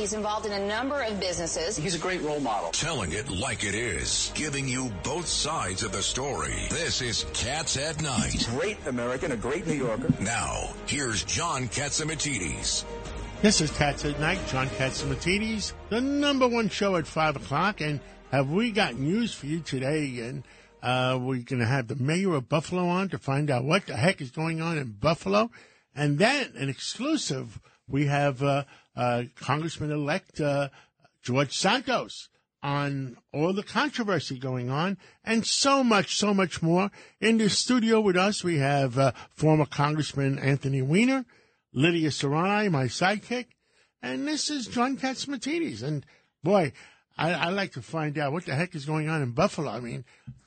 He's involved in a number of businesses. He's a great role model. Telling it like it is, giving you both sides of the story. This is Cats at Night. Great American, a great New Yorker. Now, here's John Catsimatidis. This is Cats at Night, John Catsimatidis, the number one show at 5 o'clock. And have we got news for you today? And uh, we're going to have the mayor of Buffalo on to find out what the heck is going on in Buffalo. And then, an exclusive, we have uh, Congressman elect uh, George Santos on all the controversy going on and so much, so much more. In the studio with us, we have uh, former Congressman Anthony Weiner, Lydia Serrani, my sidekick, and this is John Catsimatidis. And boy, I, I like to find out what the heck is going on in Buffalo. I mean,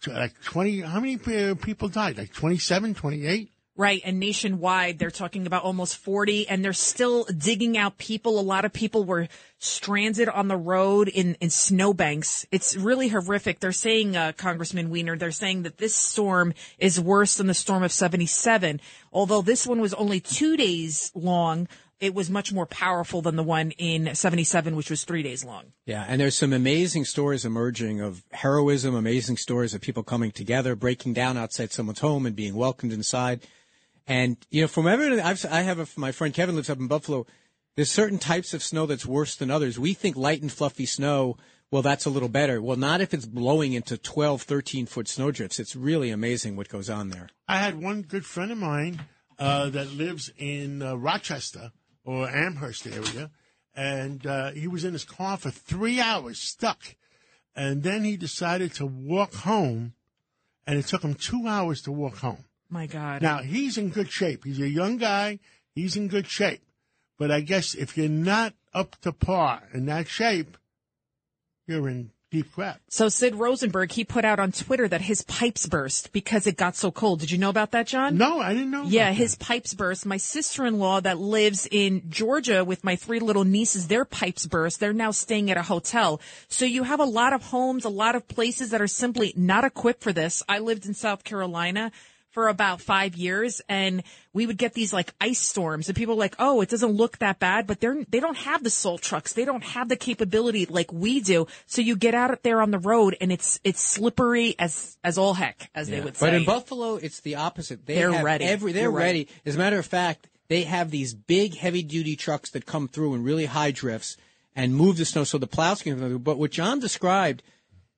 like 20, how many uh, people died? Like 27, 28? Right. And nationwide, they're talking about almost 40 and they're still digging out people. A lot of people were stranded on the road in, in snowbanks. It's really horrific. They're saying, uh, Congressman Weiner, they're saying that this storm is worse than the storm of 77. Although this one was only two days long, it was much more powerful than the one in 77, which was three days long. Yeah, and there's some amazing stories emerging of heroism, amazing stories of people coming together, breaking down outside someone's home and being welcomed inside. And you know, from everything I've, I have a, my friend Kevin lives up in Buffalo. There's certain types of snow that's worse than others. We think light and fluffy snow, well, that's a little better. Well, not if it's blowing into 12, 13 foot snowdrifts. It's really amazing what goes on there. I had one good friend of mine uh, that lives in uh, Rochester or Amherst area, and uh, he was in his car for three hours stuck. And then he decided to walk home, and it took him two hours to walk home. My God. Now, he's in good shape. He's a young guy. He's in good shape. But I guess if you're not up to par in that shape, you're in deep crap. So Sid Rosenberg, he put out on Twitter that his pipes burst because it got so cold. Did you know about that, John? No, I didn't know. Yeah, his that. pipes burst. My sister-in-law that lives in Georgia with my three little nieces, their pipes burst. They're now staying at a hotel. So you have a lot of homes, a lot of places that are simply not equipped for this. I lived in South Carolina for about five years and we would get these like ice storms and people are like, oh, it doesn't look that bad, but they're, they don't have the salt trucks. They don't have the capability like we do. So you get out there on the road and it's, it's slippery as, as all heck, as they would say. But in Buffalo, it's the opposite. They They're have ready. Every, they're You're ready. As a matter of fact, they have these big, heavy duty trucks that come through in really high drifts and move the snow so the plows can go through. But what John described,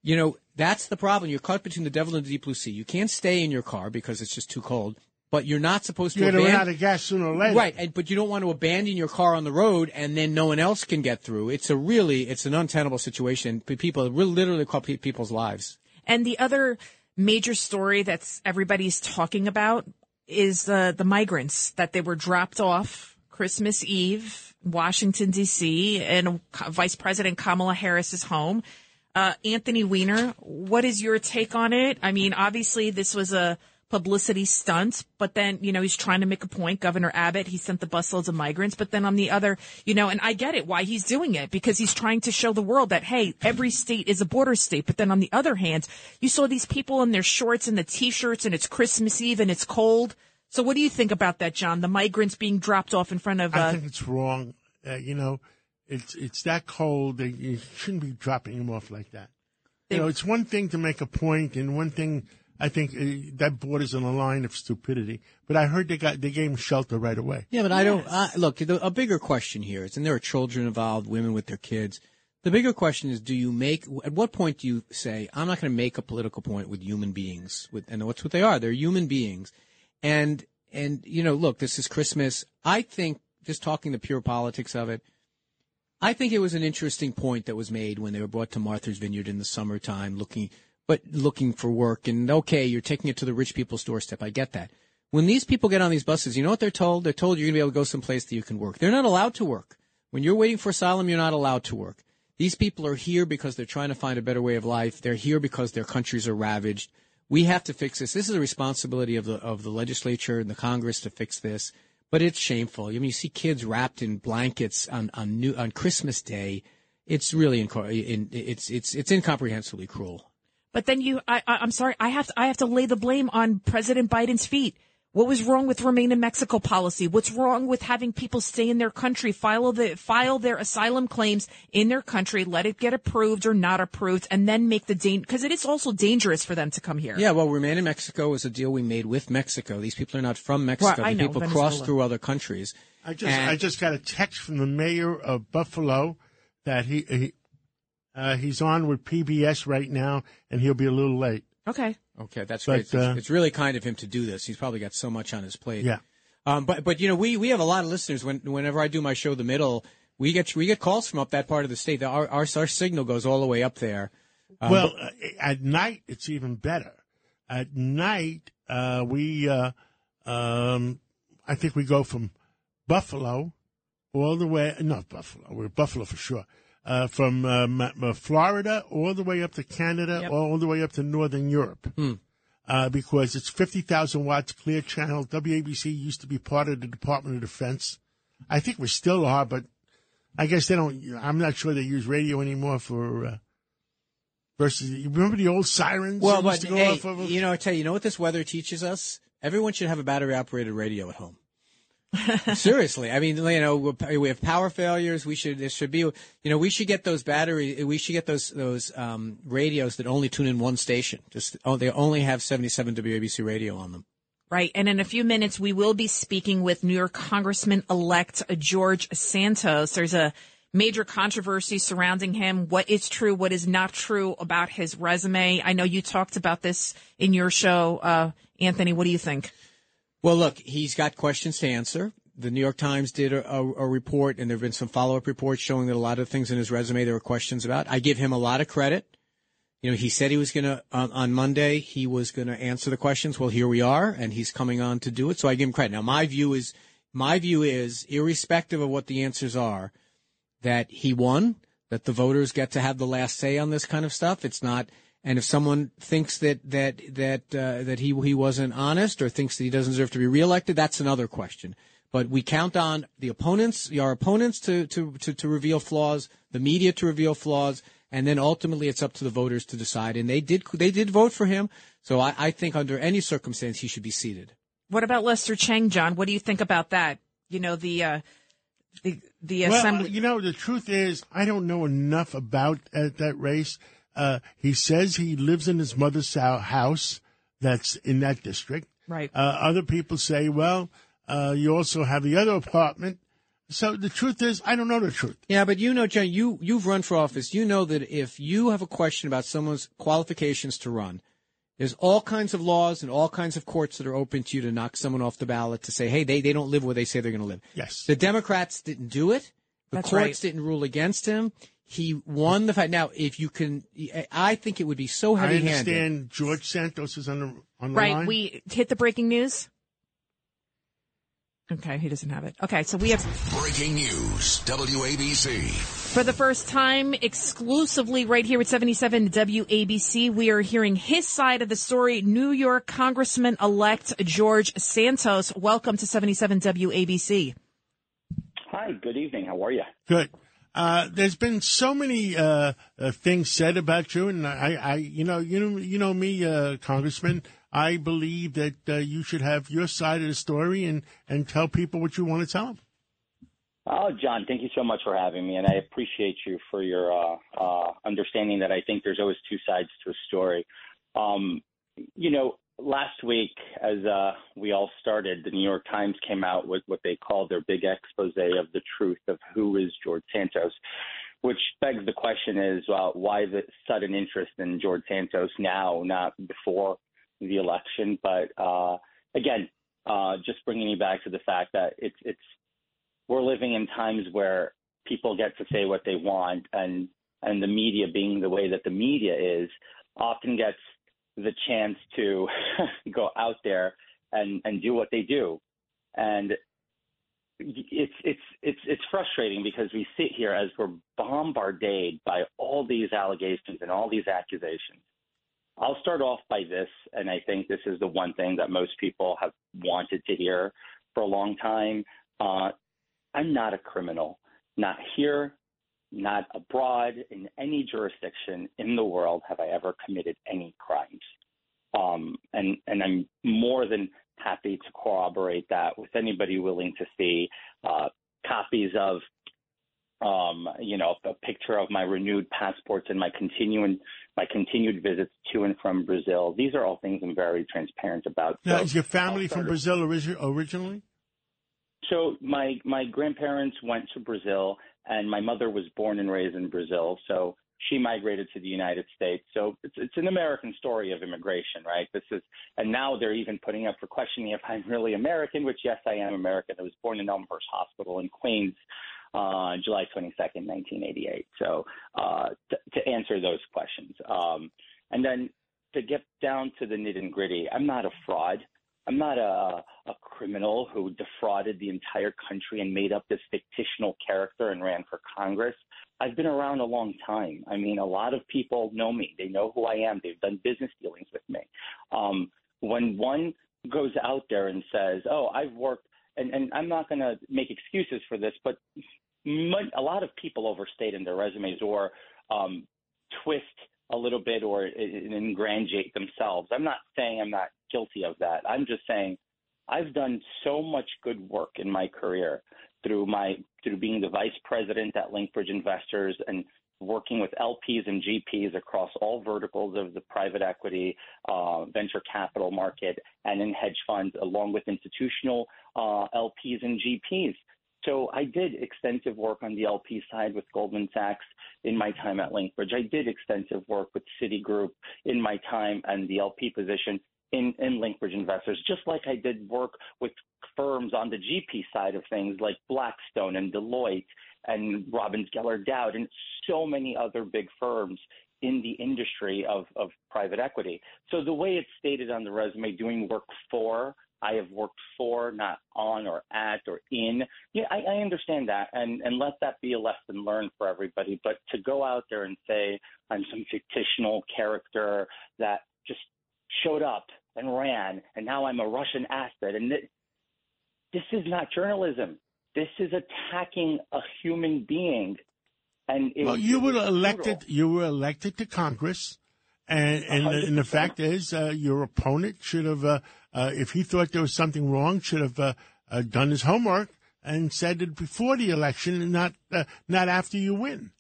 you know, that's the problem. You're caught between the devil and the deep blue sea. You can't stay in your car because it's just too cold. But you're not supposed to You're going to run out of gas sooner or later. Right, and, but you don't want to abandon your car on the road and then no one else can get through. It's a really, it's an untenable situation. P- People really literally call people's lives. And the other major story that's everybody's talking about is uh, the migrants that they were dropped off Christmas Eve, Washington D.C., and Vice President Kamala Harris's home. Uh, Anthony Weiner, what is your take on it? I mean, obviously this was a publicity stunt, but then, you know, he's trying to make a point. Governor Abbott, he sent the busloads of migrants, but then on the other, you know, and I get it why he's doing it because he's trying to show the world that, hey, every state is a border state. But then on the other hand, you saw these people in their shorts and the t-shirts and it's Christmas Eve and it's cold. So what do you think about that, John? The migrants being dropped off in front of, I uh, think it's wrong. Uh, you know, it's it's that cold that you shouldn't be dropping them off like that. You know, it's one thing to make a point, and one thing I think uh, that borders on a line of stupidity. But I heard they got they gave them shelter right away. Yeah, but I don't. I, look, the, a bigger question here is, and there are children involved, women with their kids. The bigger question is, do you make? At what point do you say, "I'm not going to make a political point with human beings"? With and what's what they are? They're human beings, and and you know, look, this is Christmas. I think just talking the pure politics of it. I think it was an interesting point that was made when they were brought to Martha's Vineyard in the summertime, looking but looking for work. And okay, you're taking it to the rich people's doorstep. I get that. When these people get on these buses, you know what they're told? They're told you're going to be able to go someplace that you can work. They're not allowed to work. When you're waiting for asylum, you're not allowed to work. These people are here because they're trying to find a better way of life. They're here because their countries are ravaged. We have to fix this. This is a responsibility of the of the legislature and the Congress to fix this. But it's shameful. I mean, you see kids wrapped in blankets on on new on Christmas Day. It's really inco- in, it's it's it's incomprehensibly cruel. But then you, I, I, I'm sorry, I have to, I have to lay the blame on President Biden's feet. What was wrong with remain in Mexico policy? What's wrong with having people stay in their country, file the file their asylum claims in their country, let it get approved or not approved, and then make the dang because it is also dangerous for them to come here. Yeah, well, remain in Mexico is a deal we made with Mexico. These people are not from Mexico. Right, I These know, people Venezuela. cross through other countries. I just And- I just got a text from the mayor of Buffalo that he, he uh, he's on with PBS right now and he'll be a little late. Okay. Okay, that's But, great. It's, uh, it's really kind of him to do this. He's probably got so much on his plate. Yeah. Um, but but you know we we have a lot of listeners. When whenever I do my show, the middle, we get we get calls from up that part of the state. Our our, our signal goes all the way up there. Um, well, uh, at night it's even better. At night, uh, we, uh, um, I think we go from Buffalo all the way, not Buffalo, we're Buffalo for sure, uh, from Ma- Florida all the way up to Canada, Yep. all the way up to Northern Europe. Uh, because it's 50,000 watts clear channel. WABC used to be part of the Department of Defense. I think we still are, but I guess they don't, I'm not sure they use radio anymore for, uh, versus, you remember the old sirens? well, but to go hey, off of- you know, I tell you, you know what this weather teaches us? Everyone should have a battery operated radio at home. Seriously, I mean, you know, we have power failures. We should there should be, you know, we should get those battery. We should get those those um, radios that only tune in one station. Just oh, they only have seventy seven WABC radio on them. Right. And in a few minutes, we will be speaking with New York Congressman elect George Santos. There's a major controversy surrounding him. What is true? What is not true about his resume? I know you talked about this in your show. Uh, Anthony, what do you think? Well, look, he's got questions to answer. The New York Times did a, a, a report, and there have been some follow up reports showing that a lot of things in his resume there were questions about. I give him a lot of credit. You know, he said he was going to, on, on Monday, he was going to answer the questions. Well, here we are, and he's coming on to do it. So I give him credit. Now, my view is, my view is, irrespective of what the answers are, that he won, that the voters get to have the last say on this kind of stuff. It's not, and if someone thinks that that that uh, that he he wasn't honest or thinks that he doesn't deserve to be reelected, that's another question. But we count on the opponents, our opponents, to to to, to reveal flaws, the media to reveal flaws, and then ultimately it's up to the voters to decide. And they did they did vote for him, so I, I think under any circumstance he should be seated. What about Lester Chang, John? What do you think about that? You know, the, uh, the, the Well, you know, the truth is, I don't know enough about uh, that race. Uh, he says he lives in his mother's house that's in that district. Right. Uh, other people say, well, uh, you also have the other apartment. So the truth is, I don't know the truth. Yeah, but you know, John, you you've run for office. You know that if you have a question about someone's qualifications to run, there's all kinds of laws and all kinds of courts that are open to you to knock someone off the ballot to say, hey, they, they don't live where they say they're going to live. Yes. The Democrats didn't do it. The That's courts right. didn't rule against him. He won the fight. Now, if you can, I think it would be so heavy-handed. understand George Santos is on the on the Right. line. We hit the breaking news. Okay. He doesn't have it. Okay. So we have Breaking news. WABC. For the first time, exclusively right here at 77 WABC, we are hearing his side of the story. New York Congressman elect George Santos. Welcome to 77 WABC. Hi, good evening. How are you? Good. Uh, there's been so many uh, uh, things said about you, and I, I, you know, you know, you know me, uh, Congressman. I believe that uh, you should have your side of the story and and tell people what you want to tell them. Oh, John, thank you so much for having me, and I appreciate you for your uh, understanding that I think there's always two sides to a story. Um, you know, last week, as uh, we all started, the New York Times came out with what they called their big expose of the truth of who is George Santos, which begs the question: is uh, why the sudden interest in George Santos now, not before the election? But uh, again, uh, just bringing you back to the fact that it's it's we're living in times where people get to say what they want and and the media being the way that the media is often gets the chance to go out there and and do what they do. And it's it's it's it's frustrating because we sit here as we're bombarded by all these allegations and all these accusations. I'll start off by this, and I think this is the one thing that most people have wanted to hear for a long time. Uh, I'm not a criminal, not here, not abroad, in any jurisdiction in the world have I ever committed any crimes. Um, and and I'm more than happy to corroborate that with anybody willing to see uh, copies of um, you know, a picture of my renewed passports and my continuing my continued visits to and from Brazil. These are all things I'm very transparent about. Now, So is your family from Brazil origi- originally? So my my grandparents went to Brazil, and my mother was born and raised in Brazil. So she migrated to the United States. So it's it's an American story of immigration, right? This is, and now they're even putting up for questioning if I'm really American. Which yes, I am American. I was born in Elmhurst Hospital in Queens. Uh, July 22nd, 1988. So, uh, to, to answer those questions. Um, and then to get down to the nitty and gritty, I'm not a fraud. I'm not a, a criminal who defrauded the entire country and made up this fictional character and ran for Congress. I've been around a long time. I mean, a lot of people know me. They know who I am. They've done business dealings with me. Um, when one goes out there and says, "Oh, I've worked," and, and I'm not going to make excuses for this, but a lot of people overstate in their resumes or um, twist a little bit or ingratiate themselves. I'm not saying I'm not guilty of that. I'm just saying I've done so much good work in my career through my through being the vice president at Linkbridge Investors and working with LPs and GPs across all verticals of the private equity, uh, venture capital market, and in hedge funds, along with institutional uh, LPs and GPs. So I did extensive work on the LP side with Goldman Sachs in my time at Linkbridge. I did extensive work with Citigroup in my time and the LP position in, in Linkbridge Investors, just like I did work with firms on the GP side of things like Blackstone and Deloitte and Robbins Geller Dowd and so many other big firms in the industry of, of private equity. So the way it's stated on the resume, doing work for, I have worked for, not on or at or in. Yeah, I, I understand that, and and let that be a lesson learned for everybody. But to go out there and say I'm some fictional character that just showed up and ran, and now I'm a Russian asset, and th- this is not journalism. This is attacking a human being. And it, Well, you were elected. brutal. You were elected to Congress, and and, the- and the fact is, uh, your opponent should have, uh, uh, if he thought there was something wrong, should have uh, uh, done his homework and said it before the election, and not uh, not after you win.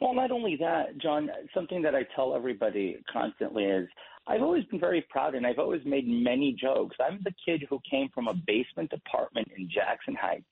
Well, not only that, John, something that I tell everybody constantly is I've always been very proud and I've always made many jokes. I'm the kid who came from a basement apartment in Jackson Heights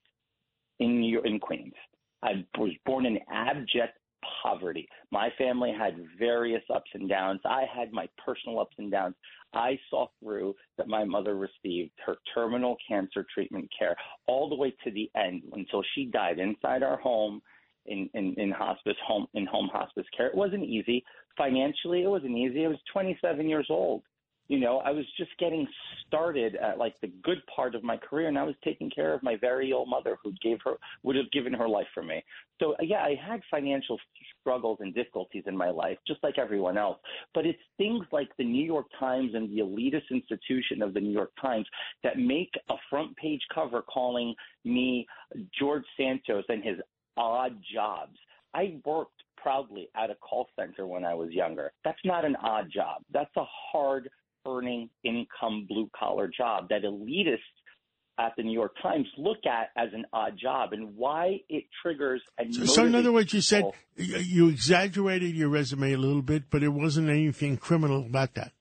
in New York, in Queens. I was born in abject poverty. My family had various ups and downs. I had my personal ups and downs. I saw through that my mother received her terminal cancer treatment care all the way to the end until she died inside our home in, in, in hospice home in home hospice care. It wasn't easy. Financially it wasn't easy. I was twenty seven years old. You know, I was just getting started at like the good part of my career and I was taking care of my very old mother who gave her would have given her life for me. So uh, yeah, I had financial struggles and difficulties in my life, just like everyone else. But it's things like the New York Times and the elitist institution of the New York Times that make a front page cover calling me George Santos and his odd jobs. I worked proudly at a call center when I was younger. That's not an odd job. That's a hard earning income blue collar job that elitists at the New York Times look at as an odd job and why it triggers and So, so in other words, you said you exaggerated your resume a little bit, but it wasn't anything criminal about that.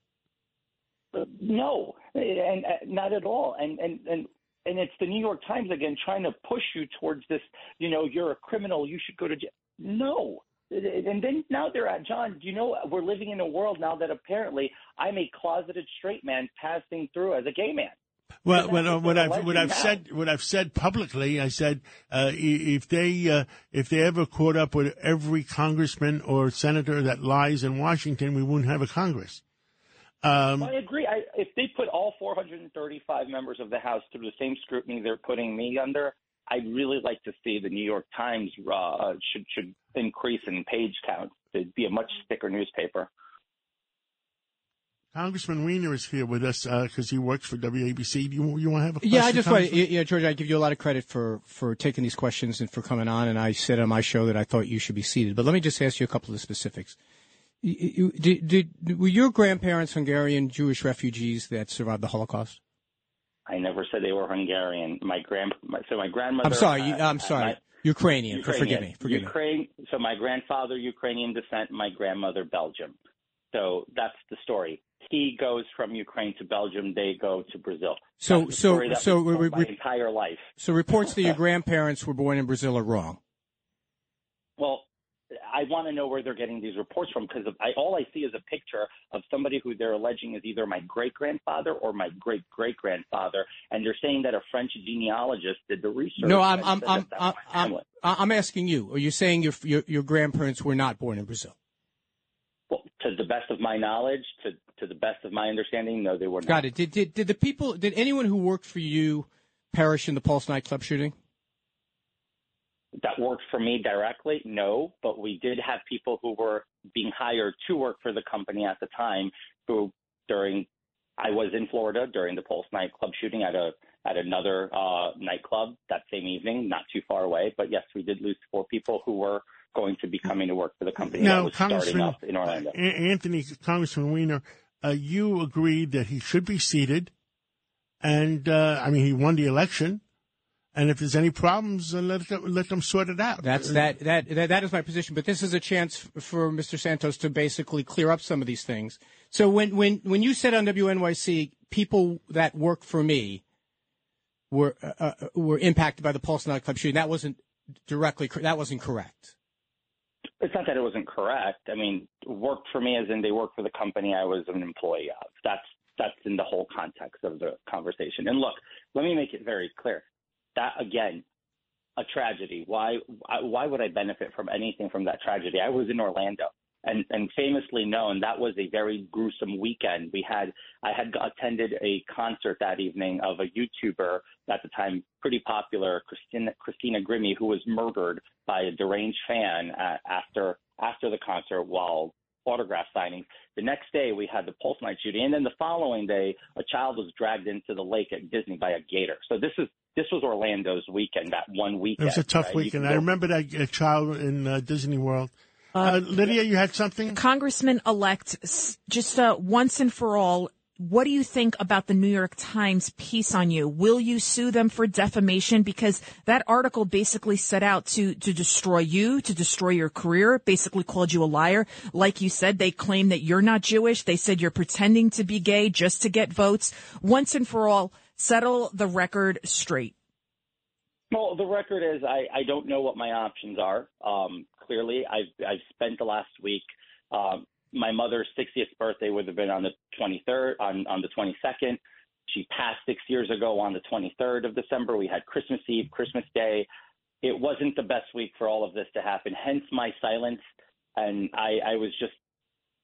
Uh, no, and uh, not at all. And and and and it's the New York Times again trying to push you towards this. You know, you're a criminal. You should go to jail. No. And then now they're at John. Do you know we're living in a world now that apparently I'm a closeted straight man passing through as a gay man. Well, But what, what I've what I've said what I've said publicly, I said uh, if they uh, if they ever caught up with every congressman or senator that lies in Washington, we wouldn't have a Congress. Um, I agree. I, if they put all 435 members of the House through the same scrutiny they're putting me under, I'd really like to see the New York Times uh, should should increase in page count. It'd be a much thicker newspaper. Congressman Weiner is here with us because he works for WABC. Do you you want to have a question? Yeah, I just want yeah, George, I give you a lot of credit for, for taking these questions and for coming on. And I said on my show that I thought you should be seated. But let me just ask you a couple of specifics. You, you, did, did, were your grandparents Hungarian Jewish refugees that survived the Holocaust? I never said they were Hungarian. My grand, my, so my grandmother. I'm sorry. Uh, I'm sorry. my- Ukrainian. Ukrainian. Forgive me. Forgive me. Ukraine. So my grandfather Ukrainian descent, my grandmother Belgium. So that's the story. He goes from Ukraine to Belgium. They go to Brazil. So- so- so my entire life. So reports that your grandparents were born in Brazil are wrong. Well, I want to know where they're getting these reports from because I, all I see is a picture of somebody who they're alleging is either my great grandfather or my great great grandfather, and they're saying that a French genealogist did the research. No, I'm I'm I'm I'm, I'm. I'm asking you. Are you saying your, your your grandparents were not born in Brazil? Well, to the best of my knowledge, to to the best of my understanding, no, they were not. Got it. Did did did the people? Did anyone who worked for you perish in the Pulse nightclub shooting? That worked for me directly? No, but we did have people who were being hired to work for the company at the time who during I was in Florida during the Pulse nightclub shooting at a at another uh, nightclub that same evening, not too far away. But yes, we did lose four people who were going to be coming to work for the company that Now, was starting up in Orlando. Anthony, Congressman Weiner, uh, you agreed that he should be seated, and uh, I mean he won the election, and if there's any problems, uh, let them, let them sort it out. That's that, that that that is my position. But this is a chance for Mr. Santos to basically clear up some of these things. So when when when you said on WNYC, people that work for me were uh, uh, were impacted by the Pulse nightclub shooting, that wasn't directly cor- that wasn't correct. It's not that it wasn't correct. I mean, worked for me as in they worked for the company I was an employee of. That's that's in the whole context of the conversation. And look, let me make it very clear. That again, a tragedy. Why why would I benefit from anything from that tragedy? I was in Orlando. And, and famously known, that was a very gruesome weekend. We had I had attended a concert that evening of a YouTuber at the time pretty popular, Christina Christina Grimmie, who was murdered by a deranged fan uh, after after the concert while autograph signing. The next day we had the Pulse Night shooting, and then the following day a child was dragged into the lake at Disney by a gator. So this is this was Orlando's weekend, that one weekend. It was a tough right? Weekend. I remember that uh, child in uh, Disney World. Uh, Lydia, you had something? Congressman elect, just uh, once and for all, what do you think about the New York Times piece on you? Will you sue them for defamation? Because that article basically set out to, to destroy you, to destroy your career, basically called you a liar. Like you said, they claim that you're not Jewish. They said you're pretending to be gay just to get votes. Once and for all, settle the record straight. Well, the record is I, I don't know what my options are. Um, clearly, I've I've spent the last week. Um, my mother's 60th birthday would have been on the 23rd, on on the 22nd. She passed six years ago on the 23rd of December. We had Christmas Eve, Christmas Day. It wasn't the best week for all of this to happen. Hence my silence. And I, I was just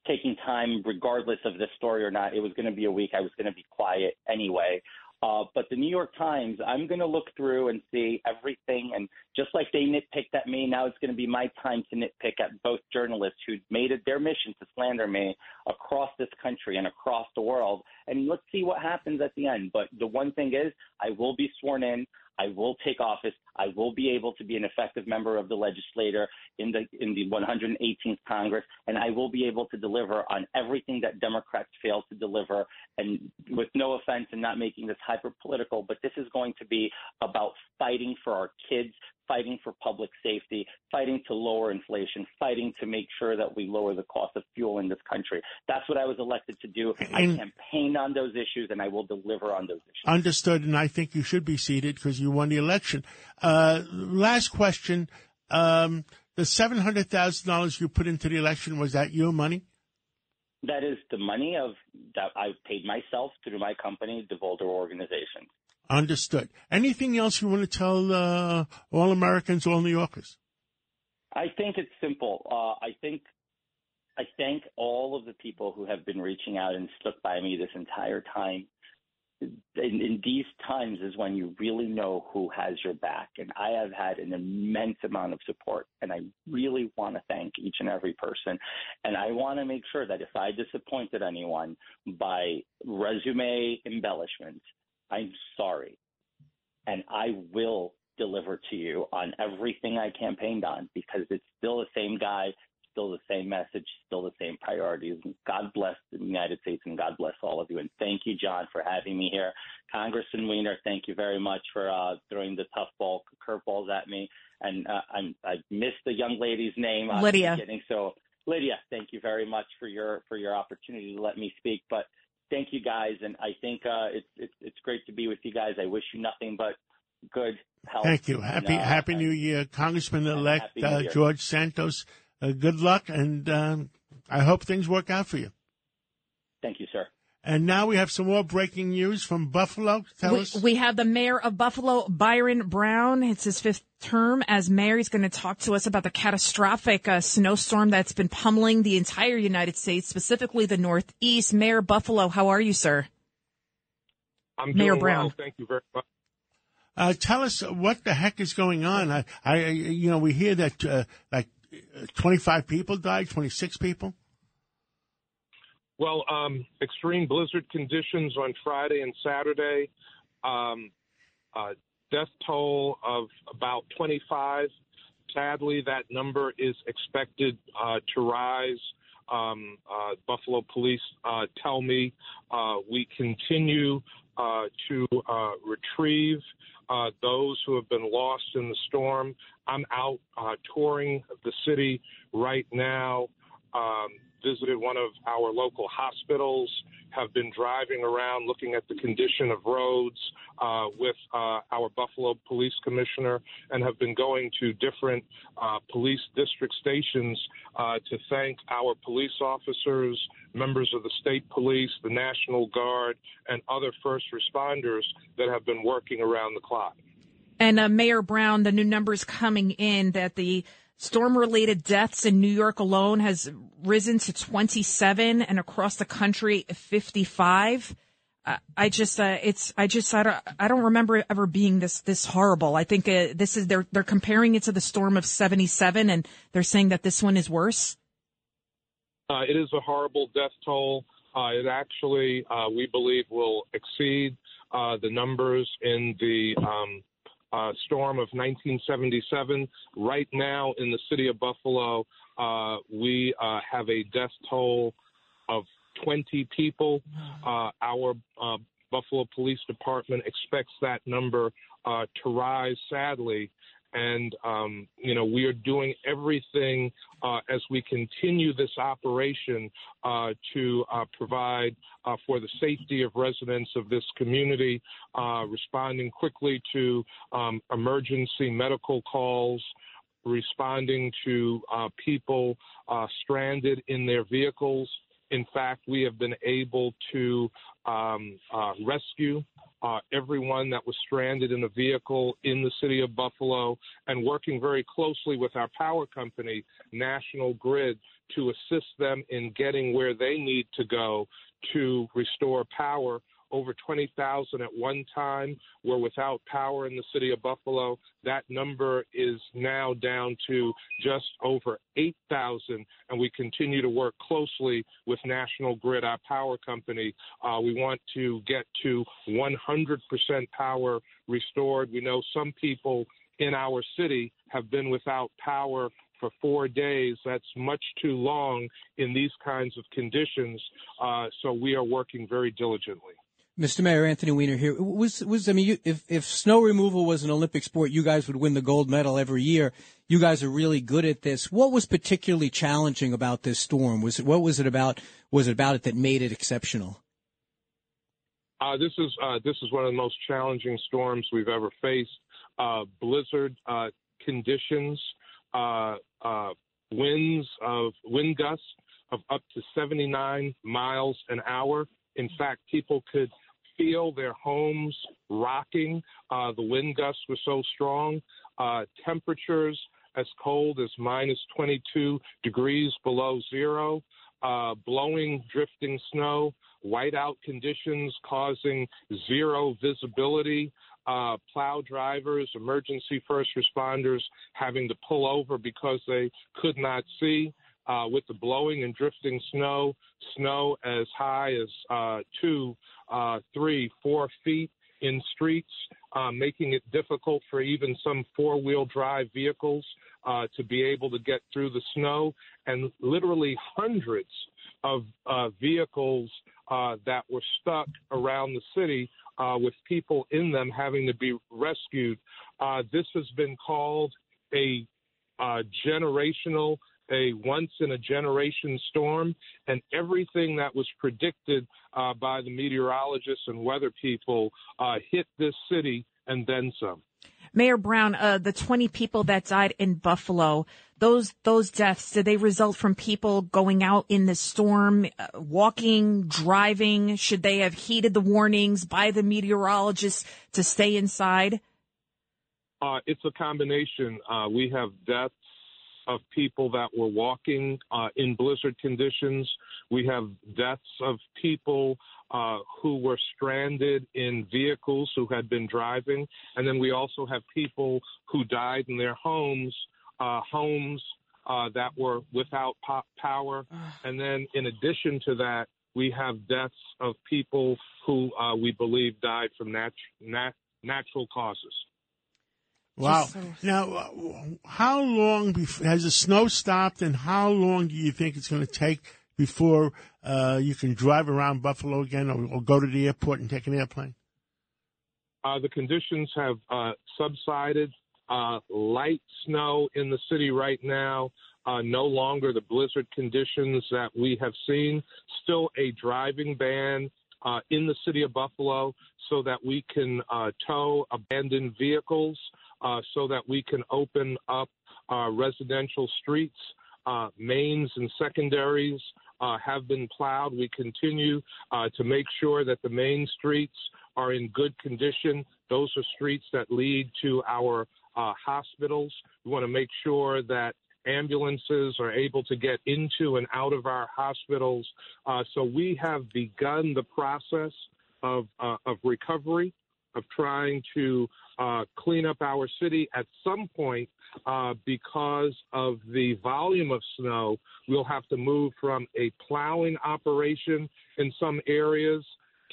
taking time, regardless of this story or not. It was going to be a week. I was going to be quiet anyway. Uh, but the New York Times, I'm going to look through and see everything. And just like they nitpicked at me, now it's going to be my time to nitpick at both journalists who made it their mission to slander me across this country and across the world. And let's see what happens at the end. But the one thing is, I will be sworn in. I will take office. I will be able to be an effective member of the legislature in the in the 118th Congress, and I will be able to deliver on everything that Democrats failed to deliver. And with no offense and not making this hyper political, but this is going to be about fighting for our kids, fighting for public safety, fighting to lower inflation, fighting to make sure that we lower the cost of fuel in this country. That's what I was elected to do. I campaigned on those issues, and I will deliver on those issues. Understood, and I think you should be seated because you won the election. Uh, last question. Um, the $700,000 you put into the election, was that your money? That is the money of that I paid myself through my company, the Devolder Organization. Understood. Anything else you want to tell uh, all Americans, all New Yorkers? I think it's simple. Uh, I think I thank all of the people who have been reaching out and stuck by me this entire time. In, in these times is when you really know who has your back, and I have had an immense amount of support, and I really want to thank each and every person. And I want to make sure that if I disappointed anyone by resume embellishment, I'm sorry, and I will deliver to you on everything I campaigned on because it's still the same guy, still the same message, still the same priorities. And God bless the United States and God bless all of you. And thank you, John, for having me here Congressman Weiner, thank you very much for uh, throwing the tough ball curveballs at me. And uh, I'm, I missed the young lady's name. Lydia. At the beginning, so Lydia, thank you very much for your for your opportunity to let me speak. But thank you guys, and I think uh, it's it's it's great to be with you guys. I wish you nothing but good health. Thank you. and, Happy uh, Happy New Year, Congressman elect uh, George Santos. Uh, good luck, and um, I hope things work out for you. Thank you, sir. And now we have some more breaking news from Buffalo. Tell We, us. we have the mayor of Buffalo, Byron Brown. It's his fifth term as mayor. He's going to talk to us about the catastrophic uh, snowstorm that's been pummeling the entire United States, specifically the Northeast. Mayor Buffalo, how are you, sir? I'm Mayor Brown. well. Thank you very much. Uh, tell us what the heck is going on. I, I, you know, we hear that uh, like uh, 25 people died, 26 people. Well, um, extreme blizzard conditions on Friday and Saturday. Um, uh, death toll of about 25. Sadly, that number is expected uh, to rise. Um, uh, Buffalo police uh, tell me uh, we continue uh, to retrieve those who have been lost in the storm. I'm out touring the city right now. Um, visited one of our local hospitals, have been driving around looking at the condition of roads uh, with uh, our Buffalo Police Commissioner, and have been going to different uh, police district stations uh, to thank our police officers, members of the state police, the National Guard, and other first responders that have been working around the clock. And uh, Mayor Brown, the new numbers coming in that the storm-related deaths in New York alone has risen to 27, and across the country 55. Uh, I just, uh, it's, I just, I don't, I don't remember ever being this, this horrible. I think uh, this is they're they're comparing it to the storm of 77, and they're saying that this one is worse. Uh, it is a horrible death toll. Uh, it actually, we believe, will exceed the numbers in the um, uh, storm of 1977. Right now, in the city of Buffalo, uh, we uh, have a death toll of 20 people. Uh, our uh, Buffalo Police Department expects that number uh, to rise, sadly. And, um, you know, we are doing everything uh, as we continue this operation uh, to uh, provide uh, for the safety of residents of this community, uh, responding quickly to um, emergency medical calls, responding to uh, people uh, stranded in their vehicles. In fact, we have been able to um, uh, rescue uh, everyone that was stranded in a vehicle in the city of Buffalo and working very closely with our power company, National Grid, to assist them in getting where they need to go to restore power. Over 20,000 at one time were without power in the city of Buffalo. That number is now down to just over 8,000, and we continue to work closely with National Grid, our power company. Uh, we want to get to 100% power restored. We know some people in our city have been without power for four days. That's much too long in these kinds of conditions. Uh, so we are working very diligently. Mr. Mayor Anthony Weiner here. Was was I mean, you, if if snow removal was an Olympic sport, you guys would win the gold medal every year. You guys are really good at this. What was particularly challenging about this storm? Was it what was it about? Was it about it that made it exceptional? Uh, this is uh, this is one of the most challenging storms we've ever faced. Uh, blizzard uh, conditions, uh, uh, winds of wind gusts of up to 79 miles an hour. In fact, people could feel their homes rocking. Uh, the wind gusts were so strong. Uh, temperatures as cold as minus 22 degrees below zero. Uh, blowing, drifting snow, whiteout conditions causing zero visibility. Uh, plow drivers, emergency first responders having to pull over because they could not see. Uh, with the blowing and drifting snow, snow as high as uh, two, uh, three, four feet in streets, uh, making it difficult for even some four wheel drive vehicles uh, to be able to get through the snow, and literally hundreds of uh, vehicles uh, that were stuck around the city uh, with people in them having to be rescued. Uh, this has been called a generational, a once in a generation storm, and everything that was predicted uh, by the meteorologists and weather people uh, hit this city and then some. Mayor Brown, uh, the 20 people that died in Buffalo, those those deaths, did they result from people going out in the storm, uh, walking, driving? Should they have heeded the warnings by the meteorologists to stay inside? Uh, it's a combination. Uh, we have deaths of people that were walking uh, in blizzard conditions. We have deaths of people uh, who were stranded in vehicles who had been driving. And then we also have people who died in their homes, uh, homes uh, that were without power. And then in addition to that, we have deaths of people who uh, we believe died from nat- nat- natural causes. Wow. Now, uh, how long before, has the snow stopped, and how long do you think it's going to take before uh, you can drive around Buffalo again or, or, go to the airport and take an airplane? Uh, the conditions have uh, subsided. Uh, light snow in the city right now. Uh, no longer the blizzard conditions that we have seen. Still a driving ban in the city of Buffalo so that we can tow abandoned vehicles uh, so that we can open up uh, residential streets. Uh, mains and secondaries uh, have been plowed. We continue uh, to make sure that the main streets are in good condition. Those are streets that lead to our uh, hospitals. We want to make sure that ambulances are able to get into and out of our hospitals. so we have begun the process of, of recovery of trying to uh, clean up our city at some point uh, because of the volume of snow. We'll have to move from a plowing operation in some areas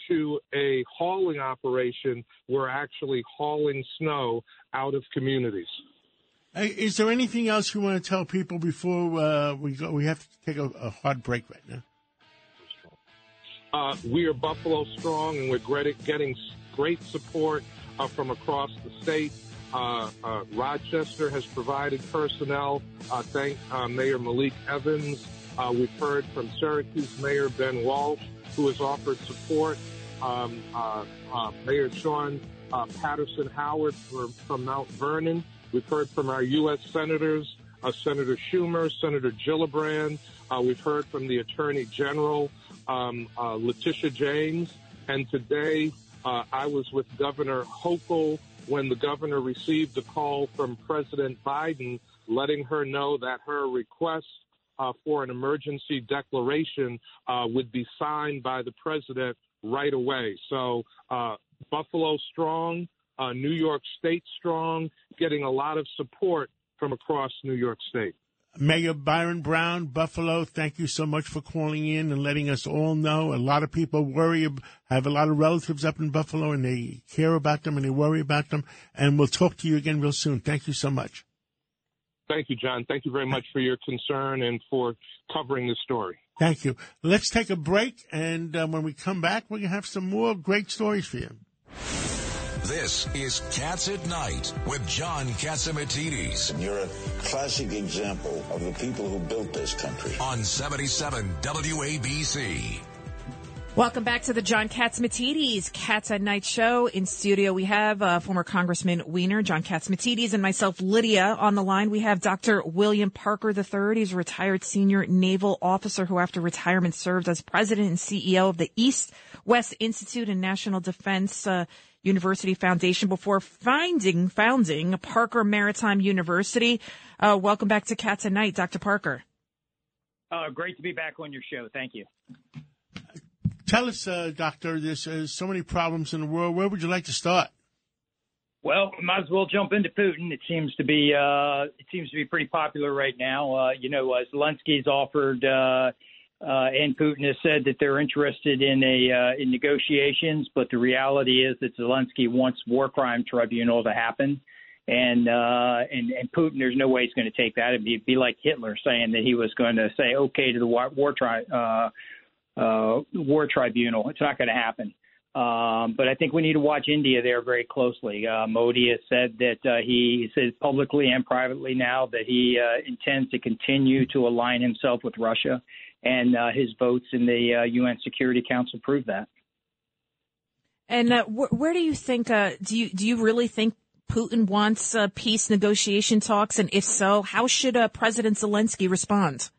to a hauling operation. We're actually hauling snow out of communities. Is there anything else you want to tell people before uh, we go? We have to take a, a hard break right now. Uh, we are Buffalo Strong, and we're getting great support uh, from across the state. Uh, uh, Rochester has provided personnel. Uh, thank uh, Mayor Malik Evans. Uh, we've heard from Syracuse Mayor Ben Walsh, who has offered support. Um, Mayor Shawyn Patterson Howard from, from, Mount Vernon. We've heard from our U.S. senators, Senator Schumer, Senator Gillibrand. we've heard from the Attorney General, um, Letitia James. And today, uh, I was with Governor Hochul when the governor received a call from President Biden letting her know that her request uh, for an emergency declaration uh, would be signed by the president right away. So, uh, Buffalo strong, uh, New York State strong, getting a lot of support from across New York State. Mayor Byron Brown, Buffalo, thank you so much for calling in and letting us all know. A lot of people worry, have a lot of relatives up in Buffalo and they care about them and they worry about them. And we'll talk to you again real soon. Thank you so much. Thank you, John. Thank you very much for your concern and for covering the story. Thank you. Let's take a break. And uh, when we come back, we're going to have some more great stories for you. This is Cats at Night with John Catsimatidis. You're a classic example of the people who built this country. On 77 WABC. Welcome back to the John Catsimatidis Cats at Night show. In studio, we have uh, former Congressman Weiner, John Catsimatidis, and myself, Lydia. On the line, we have Dr. William Parker III. He's a retired senior naval officer who, after retirement, served as president and CEO of the East West Institute and National Defense uh, University Foundation before finding, founding Parker Maritime University. Uh, welcome back to Cats at Night, Dr. Parker. Uh, great to be back on your show. Thank you. Tell us, uh, Doctor, there's uh, so many problems in the world. Where would you like to start? Well, might as well jump into Putin. It seems to be uh, it seems to be pretty popular right now. Uh, you know, uh, Zelensky's offered uh, and Putin has said that they're interested in a uh, in negotiations, but the reality is that Zelensky wants war crime tribunal to happen, and uh, and and Putin, there's no way he's going to take that. It'd be, be like Hitler saying that he was going to say okay to the war, war tri- uh, uh, war tribunal. It's not going to happen. Um, but I think we need to watch India there very closely. Uh, Modi has said that uh, he says publicly and privately now that he uh, intends to continue to align himself with Russia, and uh, his votes in the uh, UN Security Council prove that. And uh, wh- where do you think? Uh, do you do you really think Putin wants uh, peace negotiation talks? And if so, how should uh, President Zelensky respond?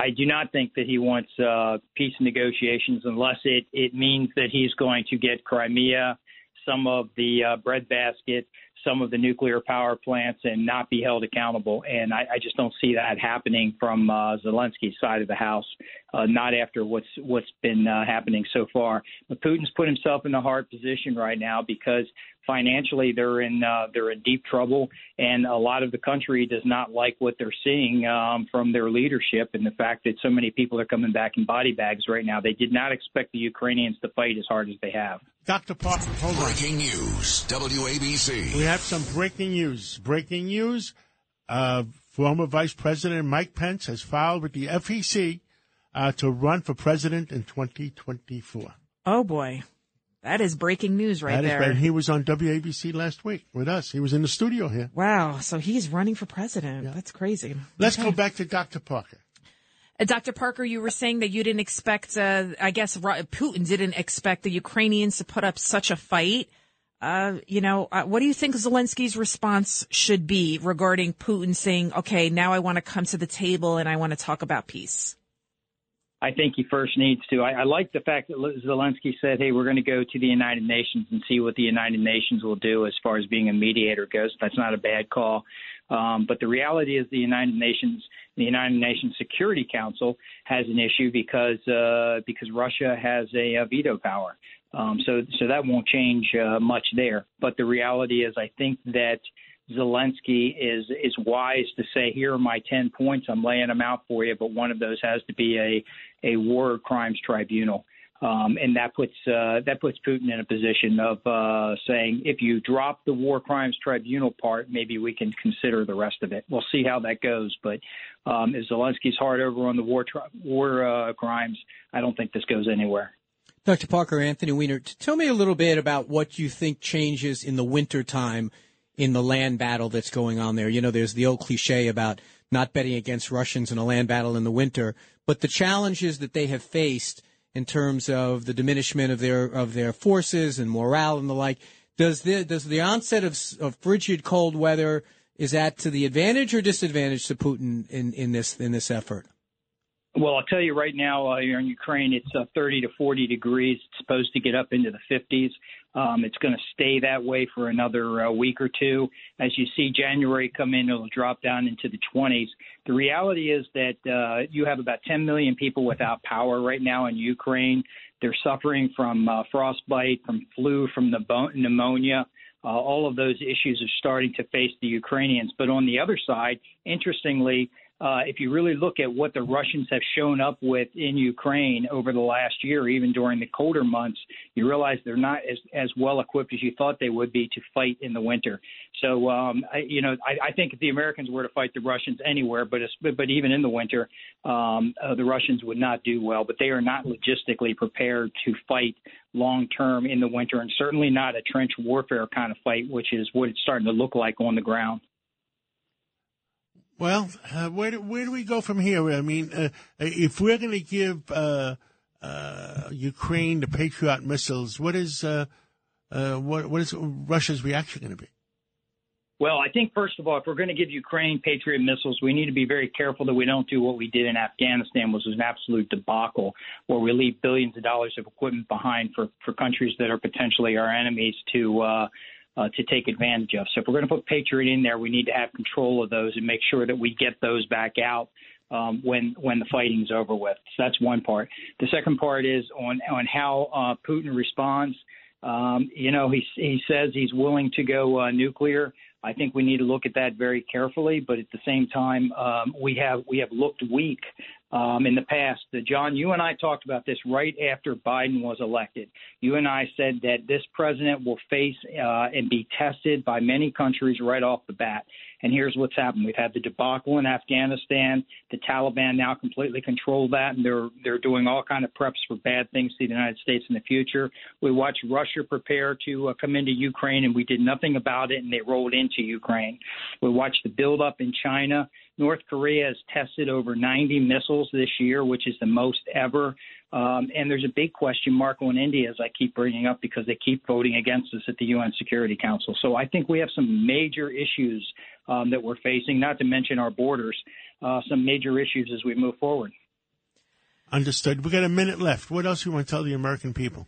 I do not think that he wants uh, peace negotiations unless it, it means that he's going to get Crimea, some of the uh, breadbasket, some of the nuclear power plants, and not be held accountable. And I, I just don't see that happening from uh, Zelensky's side of the house, uh, not after what's what's been uh, happening so far. But Putin's put himself in a hard position right now because financially they're in uh, they're in deep trouble, and a lot of the country does not like what they're seeing um, from their leadership and the fact that so many people are coming back in body bags right now. They did not expect the Ukrainians to fight as hard as they have. Dr. Parker, hold on. Breaking news, WABC. We have some breaking news. Breaking news. Uh, former Vice President Mike Pence has filed with the FEC uh, to run for president in 2024. Oh boy, that is breaking news right That is there. right. He was on WABC last week with us. He was in the studio here. Wow, so he's running for president. That's crazy. Let's Okay. go back to Dr. Parker. Uh, Dr. Parker, you were saying that you didn't expect, uh, I guess Putin didn't expect the Ukrainians to put up such a fight. Uh, you know, uh, what do you think Zelensky's response should be regarding Putin saying, okay, now I want to come to the table and I want to talk about peace? I think he first needs to. I, I like the fact that Zelensky said, "Hey, we're going to go to the United Nations and see what the United Nations will do as far as being a mediator goes." That's not a bad call. Um, but the reality is, the United Nations, the United Nations Security Council, has an issue because uh, because Russia has a, a veto power. Um, so so that won't change uh, much there. But the reality is, I think that Zelensky is is wise to say, here are my ten points. I'm laying them out for you, but one of those has to be a a war crimes tribunal. Um, and that puts uh, that puts Putin in a position of uh, saying, if you drop the war crimes tribunal part, maybe we can consider the rest of it. We'll see how that goes. But um, if Zelensky's hard over on the war tri- war uh, crimes, I don't think this goes anywhere. Dr. Parker, Anthony Weiner, tell me a little bit about what you think changes in the wintertime in the land battle that's going on there. You know, there's the old cliche about not betting against Russians in a land battle in the winter, but the challenges that they have faced in terms of the diminishment of their of their forces and morale and the like. Does the does the onset of of frigid cold weather is that to the advantage or disadvantage to Putin in, in this in this effort? Well, I'll tell you right now, uh, here in Ukraine, it's uh, 30 to 40 degrees. It's supposed to get up into the 50s. Um, it's going to stay that way for another uh, week or two. As you see January come in, it'll drop down into the 20s. The reality is that uh, you have about 10 million people without power right now in Ukraine. They're suffering from uh, frostbite, from flu, from the pneumonia. Uh, all of those issues are starting to face the Ukrainians. But on the other side, interestingly, uh, if you really look at what the Russians have shown up with in Ukraine over the last year, even during the colder months, you realize they're not as, as well equipped as you thought they would be to fight in the winter. So, um, I, you know, I, I think if the Americans were to fight the Russians anywhere, but but even in the winter, um, uh, the Russians would not do well. But they are not logistically prepared to fight long term in the winter, and certainly not a trench warfare kind of fight, which is what it's starting to look like on the ground. Well, uh, where do, where do we go from here? I mean, uh, if we're going to give uh, uh, Ukraine the Patriot missiles, what is uh, uh, what what is Russia's reaction going to be? Well, I think first of all, if we're going to give Ukraine Patriot missiles, we need to be very careful that we don't do what we did in Afghanistan, which was an absolute debacle, where we leave billions of dollars of equipment behind for for countries that are potentially our enemies to. Uh, to take advantage of. So if we're going to put Patriot in there, we need to have control of those and make sure that we get those back out um, when when the fighting's over with. So that's one part. The second part is on on how uh, Putin responds. Um, you know, he he says he's willing to go uh, nuclear. I think we need to look at that very carefully. But at the same time, um, we have we have looked weak um, in the past. John, you and I talked about this right after Biden was elected. You and I said that this president will face uh, and be tested by many countries right off the bat. And here's what's happened: we've had the debacle in Afghanistan. The Taliban now completely control that, and they're they're doing all kind of preps for bad things to the United States in the future. We watched Russia prepare to uh, come into Ukraine, and we did nothing about it, and they rolled into Ukraine. We watched the buildup in China. North Korea has tested over 90 missiles this year, which is the most ever. Um, and there's a big question mark on India, as I keep bringing up, because they keep voting against us at the UN Security Council. So I think we have some major issues um, that we're facing, not to mention our borders, uh, some major issues as we move forward. Understood. We've got a minute left. What else do you want to tell the American people?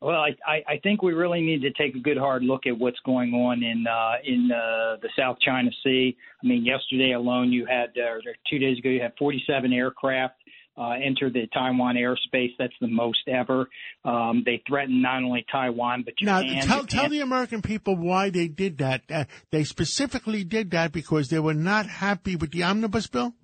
Well, I, I, I think we really need to take a good hard look at what's going on in uh, in uh, the South China Sea. I mean, yesterday alone, you had uh, or two days ago, you had 47 aircraft uh, enter the Taiwan airspace. That's the most ever. Um, they threatened not only Taiwan but Japan. Now, tell Japan. tell the American people why they did that. Uh, they specifically did that because they were not happy with the omnibus bill.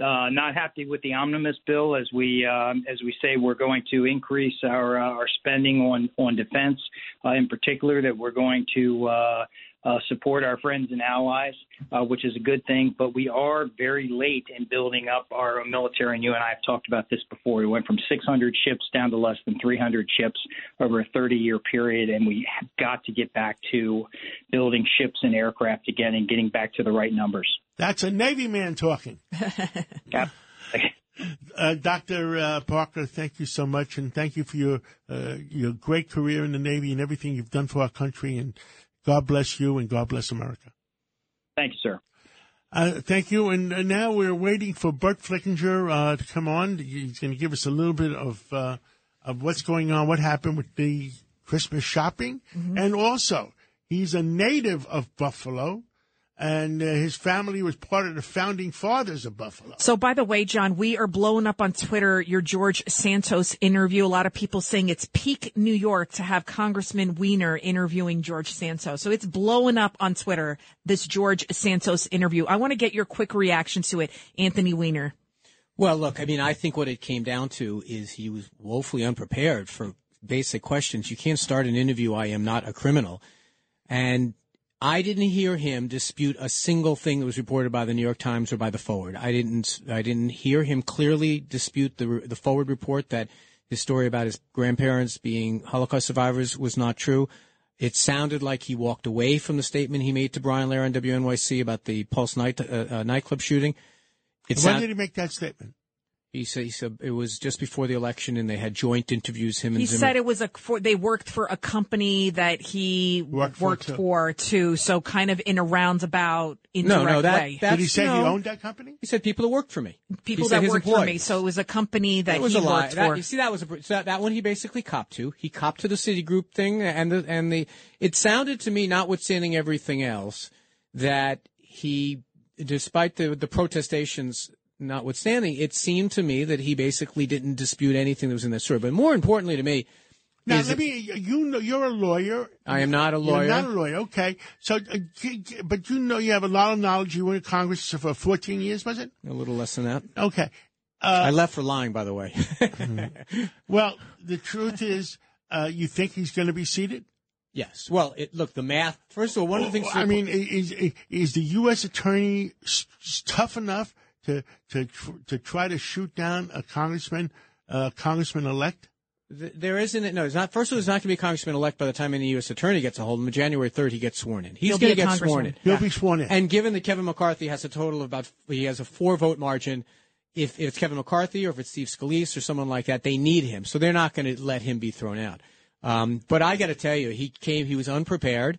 Uh, not happy with the omnibus bill, as we um, as we say, we're going to increase our uh, our spending on on defense, uh, in particular. That we're going to uh, uh, support our friends and allies, uh, which is a good thing. But we are very late in building up our military, and you and I have talked about this before. We went from 600 ships down to less than 300 ships over a 30 year period, and we have got to get back to building ships and aircraft again and getting back to the right numbers. That's a Navy man talking. Uh, Dr. Uh, Parker, thank you so much, and thank you for your uh, your great career in the Navy and everything you've done for our country. And God bless you, and God bless America. Thank you, sir. Uh, thank you. And uh, now we're waiting for Burt Flickinger uh, to come on. He's going to give us a little bit of of what's going on, what happened with the Christmas shopping, mm-hmm. and also he's a native of Buffalo and uh, his family was part of the founding fathers of Buffalo. So, by the way, John, we are blowing up on Twitter your George Santos interview. A lot of people saying it's peak New York to have Congressman Weiner interviewing George Santos. So it's blowing up on Twitter, this George Santos interview. I want to get your quick reaction to it, Anthony Weiner. Well, look, I mean, I think what it came down to is he was woefully unprepared for basic questions. You can't start an interview, I am not a criminal. And I didn't hear him dispute a single thing that was reported by the New York Times or by the Forward. I didn't. I didn't hear him clearly dispute the the Forward report that his story about his grandparents being Holocaust survivors was not true. It sounded like he walked away from the statement he made to Brian Lehrer on WNYC about the Pulse night uh, uh, nightclub shooting. It when sound- did he make that statement? He said, he said it was just before the election, and they had joint interviews. Him and he Zimmer. said it was a for, they worked for a company that he worked, worked for, for, too. So kind of in a roundabout indirect no, no, that, way. Did he say he owned that company? He said people that worked for me. People that worked employees. for me. So it was a company that, that was he a lie. worked that, for. You see, that was a so that, that one he basically copped to. He copped to the Citigroup thing, and the and the. It sounded to me, notwithstanding everything else, that he, despite the the protestations notwithstanding, it seemed to me that he basically didn't dispute anything that was in that story. But more importantly to me, now let me. You know, you're a lawyer. I am not a lawyer. You're not a lawyer. Okay. So, uh, but you know, you have a lot of knowledge. You were in Congress for 14 years, was it? A little less than that. Okay. Uh, I left for lying, by the way. well, the truth is, uh, you think he's going to be seated? Yes. Well, it, look, the math. First of all, one of the things. I mean, is is the U.S. attorney tough enough to to to try to shoot down a congressman, uh, congressman elect? There isn't. No, it's not. First of all, he's not going to be congressman elect by the time any U.S. attorney gets a hold of him. January third, he gets sworn in. He's going to get sworn in. He'll yeah. be sworn in. And given that Kevin McCarthy has a total of about, he has a four vote margin. If, if it's Kevin McCarthy or if it's Steve Scalise or someone like that, they need him, so they're not going to let him be thrown out. Um, but I got to tell you, he came. He was unprepared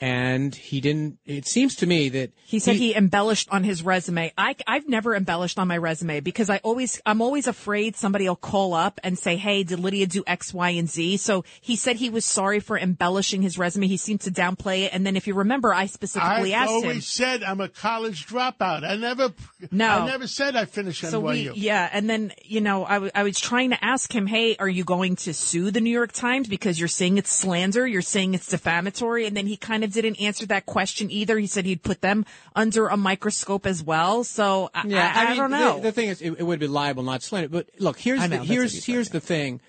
and he didn't. It seems to me that he said he, he, embellished on his resume. I, I've never embellished on my resume because I always, I'm always afraid somebody will call up and say, "Hey, did Lydia do X, Y, and Z?" So he said he was sorry for embellishing his resume. He seemed to downplay it, and then if you remember, I specifically I've asked him. I always said I'm a college dropout. I never, no, I never said I finished so NYU. We, yeah, and then you know, I, w- I was trying to ask him, "Hey, are you going to sue the New York Times because you're saying it's slander? You're saying it's defamatory?" And then he kind of kind of didn't answer that question either. He said he'd put them under a microscope as well. So I, Yeah, I, I mean, don't the- know. The, thing is, it, it would be liable, not slander. But look, here's I the, know, what here's here's the thing.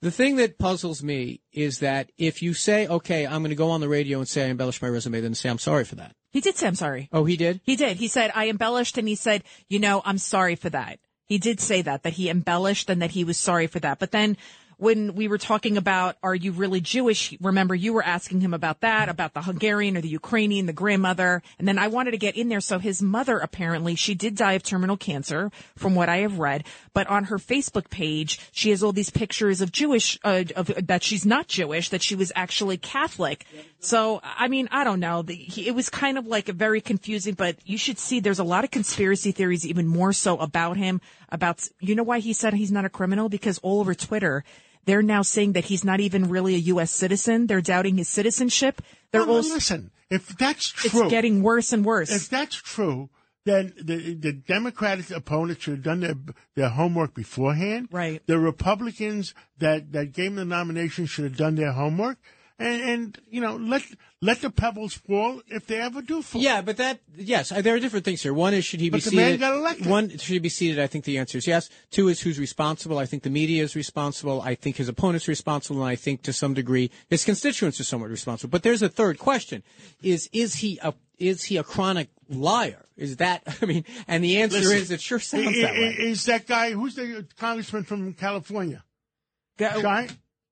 The thing that puzzles me is that if you say, "Okay, I'm going to go on the radio and say I embellished my resume," then say I'm sorry for that. he did say I'm sorry. Oh, he did. He did. He said I embellished, and he said, you know, I'm sorry for that. He did say that that he embellished and that he was sorry for that. But then when we were talking about are you really Jewish? Remember you were asking him about that, about the Hungarian or the Ukrainian, the grandmother. And then I wanted to get in there. So his mother apparently, she did die of terminal cancer from what I have read, but on her Facebook page, she has all these pictures of Jewish, uh, of, that she's not Jewish, that she was actually Catholic. So, I mean, I don't know. The, he, it was kind of like a very confusing, but you should see there's a lot of conspiracy theories, even more so about him, about, you know why he said he's not a criminal? Because all over Twitter, they're now saying that he's not even really a U.S. citizen. They're doubting his citizenship. They're No, also, listen, if that's true, it's getting worse and worse. if that's true, then the the Democratic opponents should have done their their homework beforehand. Right. The Republicans that that gave him the nomination should have done their homework, and, and you know let let the pebbles fall if they ever do fall. Yeah, but that yes, uh, there are different things here. One is should he be But the man seated? got elected. One should he be seated? I think the answer is yes. Two is who's responsible. I think the media is responsible. I think his opponent's responsible, and I think to some degree his constituents are somewhat responsible. But there's a third question: is is he a is he a chronic liar? Is that I mean? And the answer Listen, is it sure sounds i- that i- way. Is that guy who's the congressman from California? Go- Guy,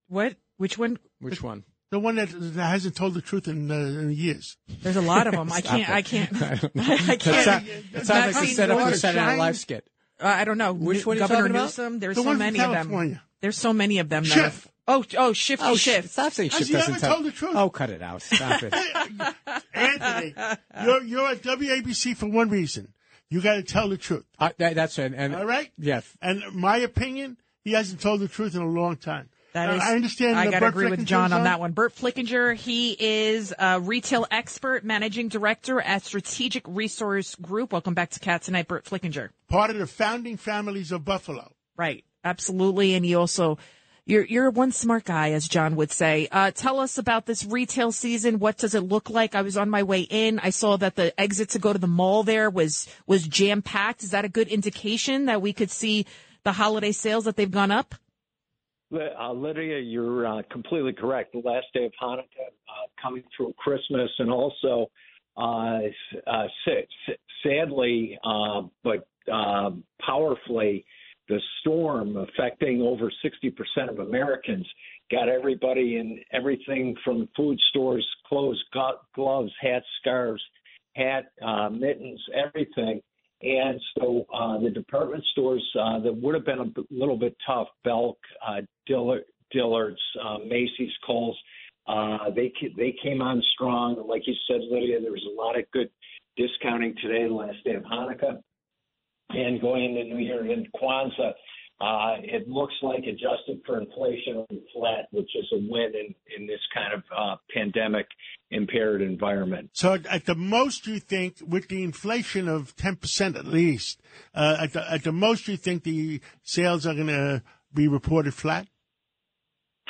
what? Which one? Which one? The one that, that hasn't told the truth in, uh, in years. There's a lot of them. I can't. it. I can't. I don't know. I can't. sound- that sounds like Maxine he set up Waters, a Saturday Night Live skit. Uh, I don't know. Which one are you Governor talking about? Newsom. There's The so many of them. There's so many of them. that Schiff. Oh, oh, Shifty Oh, Schiff. sh- stop saying Has he doesn't ever tell. told the truth? Oh, cut it out. Stop it. Anthony, you're, you're at WABC for one reason. You got to tell the truth. Uh, that, that's it. And All right? Yes. And my opinion, he hasn't told the truth in a long time. That Uh, I understand. I got to agree with John on that one. Burt Flickinger, he is a retail expert, managing director at Strategic Resource Group. Welcome back to Cat Tonight, Burt Flickinger. Part of the founding families of Buffalo. Right, absolutely. And you also, you're you're one smart guy, as John would say. Uh, tell us about this retail season. What does it look like? I was on my way in. I saw that the exit to go to the mall there was was jam packed. Is that a good indication that we could see the holiday sales that they've gone up? Uh, Lydia, you're uh, completely correct. The last day of Hanukkah, uh, coming through Christmas, and also, uh, uh, sadly, uh, but powerfully, the storm affecting over 60% of Americans got everybody in everything from food stores, clothes, gloves, hats, scarves, hat, mittens, everything. And so uh, the department stores uh, that would have been a little bit tough, Belk, uh, Dillard, Dillard's, uh, Macy's, Kohl's, uh, they they came on strong. Like you said, Lydia, there was a lot of good discounting today, the last day of Hanukkah, and going into New Year and Kwanzaa. Uh, it looks like adjusted for inflation flat, which is a win in, in this kind of uh, pandemic impaired environment. So at, at the most, you think, with the inflation of 10% at least, uh, at, the, at the most, you think the sales are going to be reported flat?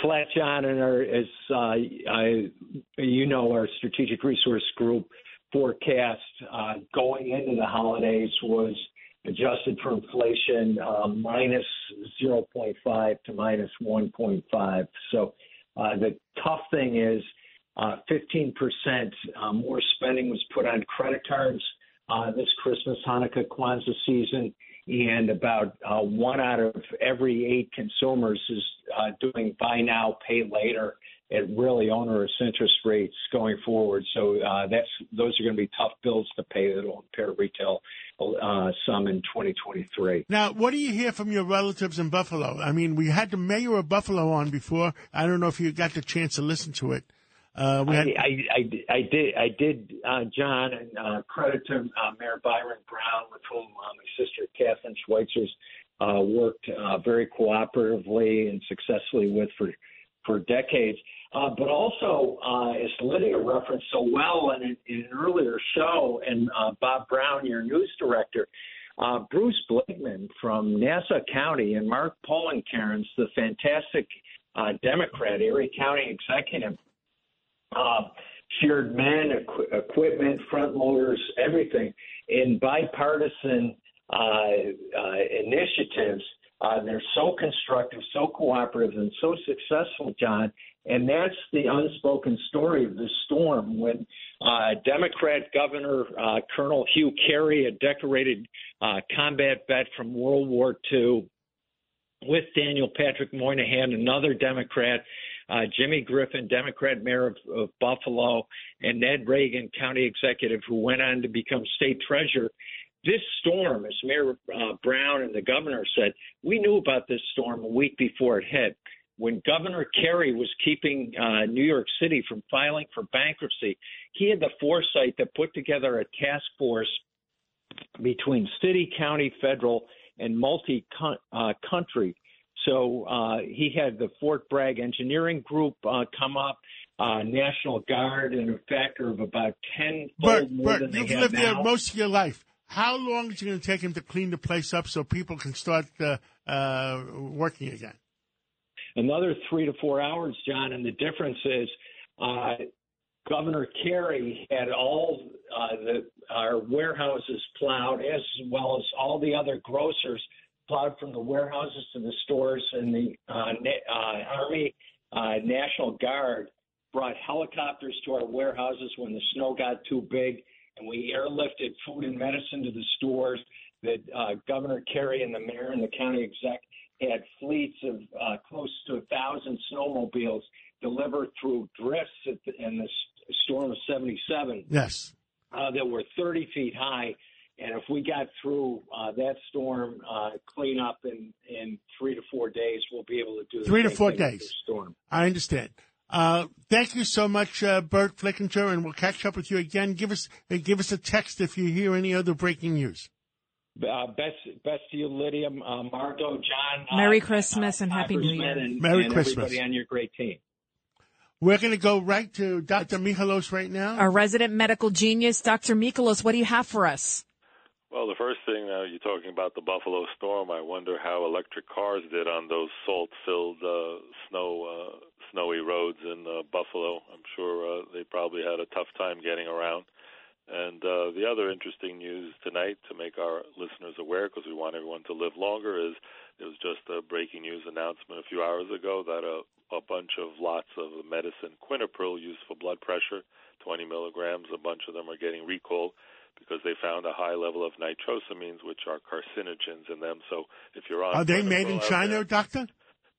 Flat John and our, as uh, I, you know, our strategic resource group forecast uh, going into the holidays was adjusted for inflation uh, minus 0.5 to minus 1.5. So uh, the tough thing is uh, 15% uh, more spending was put on credit cards uh, this Christmas, Hanukkah, Kwanzaa season, and about uh, one out of every eight consumers is uh, doing buy now, pay later at really onerous interest rates going forward. So uh, that's those are going to be tough bills to pay that'll impair retail uh, some in 2023. Now, what do you hear from your relatives in Buffalo? I mean, we had the mayor of Buffalo on before. I don't know if you got the chance to listen to it. Uh, we had, I, I, I, I did, I did, uh, John, and uh, credit to uh, Mayor Byron Brown, with whom uh, my sister Catherine Schweitzer's uh, worked uh, very cooperatively and successfully with for for decades. Uh, but also, uh, as Lydia referenced so well in, an- in an earlier show, and uh, Bob Brown, your news director, uh, Bruce Blakeman from Nassau County, and Mark Poloncarz, the fantastic uh, Democrat, Erie County executive, uh, shared men, equi- equipment, front loaders, everything in bipartisan initiatives. Uh, they're so constructive, so cooperative, and so successful, John. And that's the unspoken story of the storm. When uh, Democrat Governor uh, Colonel Hugh Carey, a decorated uh, combat vet from World War II, with Daniel Patrick Moynihan, another Democrat, uh, Jimmy Griffin, Democrat mayor of, of Buffalo, and Ned Regan, county executive, who went on to become state treasurer. This storm, as Mayor uh, Brown and the governor said, we knew about this storm a week before it hit. When Governor Carey was keeping uh, New York City from filing for bankruptcy, he had the foresight to put together a task force between city, county, federal, and multi uh, country. So uh, he had the Fort Bragg Engineering Group uh, come up, uh, National Guard, in a factor of about ten Bert, more Bert, than they you've lived now. there most of your life. How long is it going to take him to clean the place up so people can start uh, uh, working again? Another three to four hours, John, and the difference is uh, Governor Carey had all uh, the our warehouses plowed, as well as all the other grocers plowed from the warehouses to the stores, and the uh, uh, Army National Guard brought helicopters to our warehouses when the snow got too big, we airlifted food and medicine to the stores. That uh, Governor Carey and the mayor and the county exec had fleets of uh, close to a thousand snowmobiles delivered through drifts at the, in the storm of 77 Yes. uh, that were 30 feet high. And if we got through uh, that storm uh, clean up in, in three to four days, we'll be able to do the Three to four days. Storm. I understand. Uh, thank you so much, uh, Burt Flickinger, and we'll catch up with you again. Give us uh, give us a text if you hear any other breaking news. Uh, best, best to you, Lydia, uh, Margot, John. uh, Merry Christmas and Happy New Year. And, Merry and Christmas. everybody on your great team. We're going to go right to Dr. Michalos right now. Our resident medical genius, Dr. Michalos, what do you have for us? Well, the first thing uh, you're talking about the Buffalo storm. I wonder how electric cars did on those salt-filled, uh, snow, uh, snowy roads in uh, Buffalo. I'm sure uh, they probably had a tough time getting around. And uh, the other interesting news tonight, to make our listeners aware, because we want everyone to live longer, is there was just a breaking news announcement a few hours ago that a, a bunch of lots of the medicine quinapril used for blood pressure, 20 milligrams, a bunch of them are getting recalled because they found a high level of nitrosamines, which are carcinogens in them. So if you're on, Are they made in China, there- Doctor?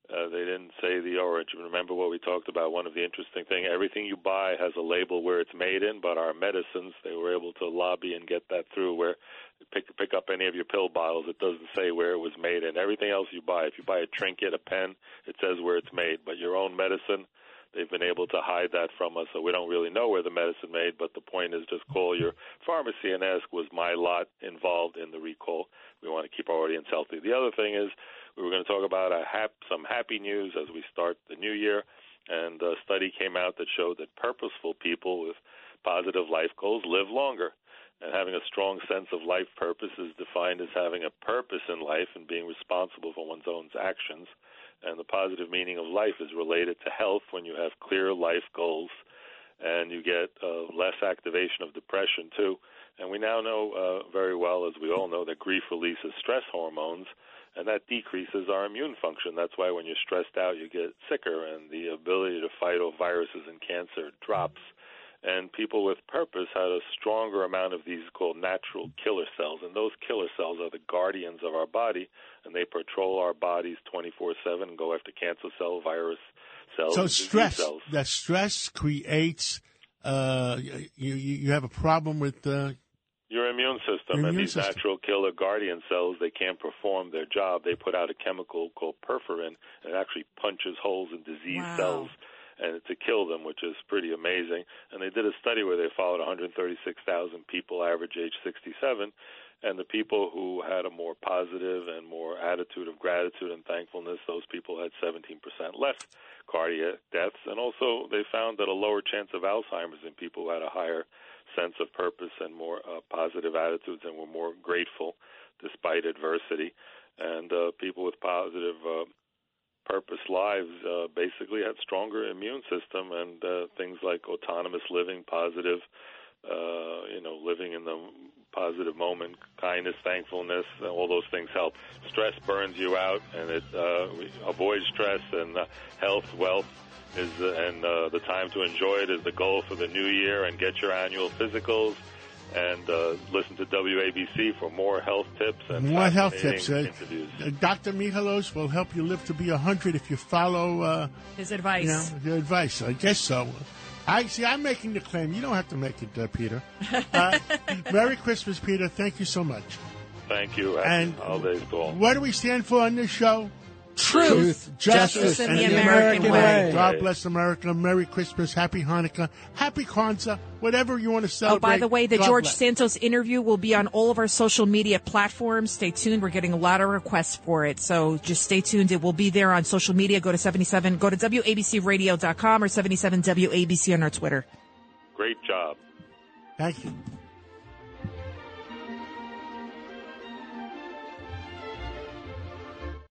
Uh, they didn't say the origin. Remember what we talked about? One of the interesting thing: everything you buy has a label where it's made in, but our medicines they were able to lobby and get that through. Where pick pick up any of your pill bottles, it doesn't say where it was made in. Everything else you buy, if you buy a trinket, a pen, it says where it's made. But your own medicine, they've been able to hide that from us, so we don't really know where the medicine made. But the point is, just call your pharmacy and ask, was my lot involved in the recall? We want to keep our audience healthy. The other thing is, we were going to talk about hap- some happy news as we start the new year, and a study came out that showed that purposeful people with positive life goals live longer. And having a strong sense of life purpose is defined as having a purpose in life and being responsible for one's own actions. And the positive meaning of life is related to health when you have clear life goals and you get uh, less activation of depression too. And we now know uh, very well, as we all know, that grief releases stress hormones, and that decreases our immune function. That's why when you're stressed out, you get sicker, and the ability to fight off viruses and cancer drops. And people with purpose had a stronger amount of these called natural killer cells, and those killer cells are the guardians of our body, and they patrol our bodies 24/7 and go after cancer cell, virus cells, So stress, cells. that stress creates, uh, you, you you have a problem with, uh, Your immune system Your and immune these system. natural killer guardian cells, they can't perform their job. They put out a chemical called perforin, and it actually punches holes in disease Wow. cells and to kill them, which is pretty amazing. And they did a study where they followed 136,000 people, average age 67, and the people who had a more positive and more attitude of gratitude and thankfulness, those people had 17% less cardiac deaths. And also, they found that a lower chance of Alzheimer's in people who had a higher sense of purpose and more uh, positive attitudes and were more grateful despite adversity. And uh, people with positive uh, purpose lives uh, basically had stronger immune system and uh, things like autonomous living, positive, uh, you know, living in the positive moment, kindness, thankfulness, all those things help. Stress burns you out, and it uh, we avoid stress and uh, health, wealth is uh, and uh, the time to enjoy it is the goal for the new year. And get your annual physicals and uh, listen to WABC for more health tips and More health tips. Uh, uh, Dr. Michalos will help you live to be 100 if you follow uh, His advice. you know, the advice. I guess so. I see. I'm making the claim. You don't have to make it, uh, Peter. Uh, Merry Christmas, Peter. Thank you so much. Thank you. Happy And holidays to all. What do we stand for on this show? Truth, justice, and the American way. God bless America. Merry Christmas. Happy Hanukkah. Happy Kwanzaa. Whatever you want to celebrate. Oh, by the way, the God George bless. Santos interview will be on all of our social media platforms. Stay tuned. We're getting a lot of requests for it. So just stay tuned. It will be there on social media. Go to 77, go to WABCradio.com or 77WABC on our Twitter. Great job. Thank you.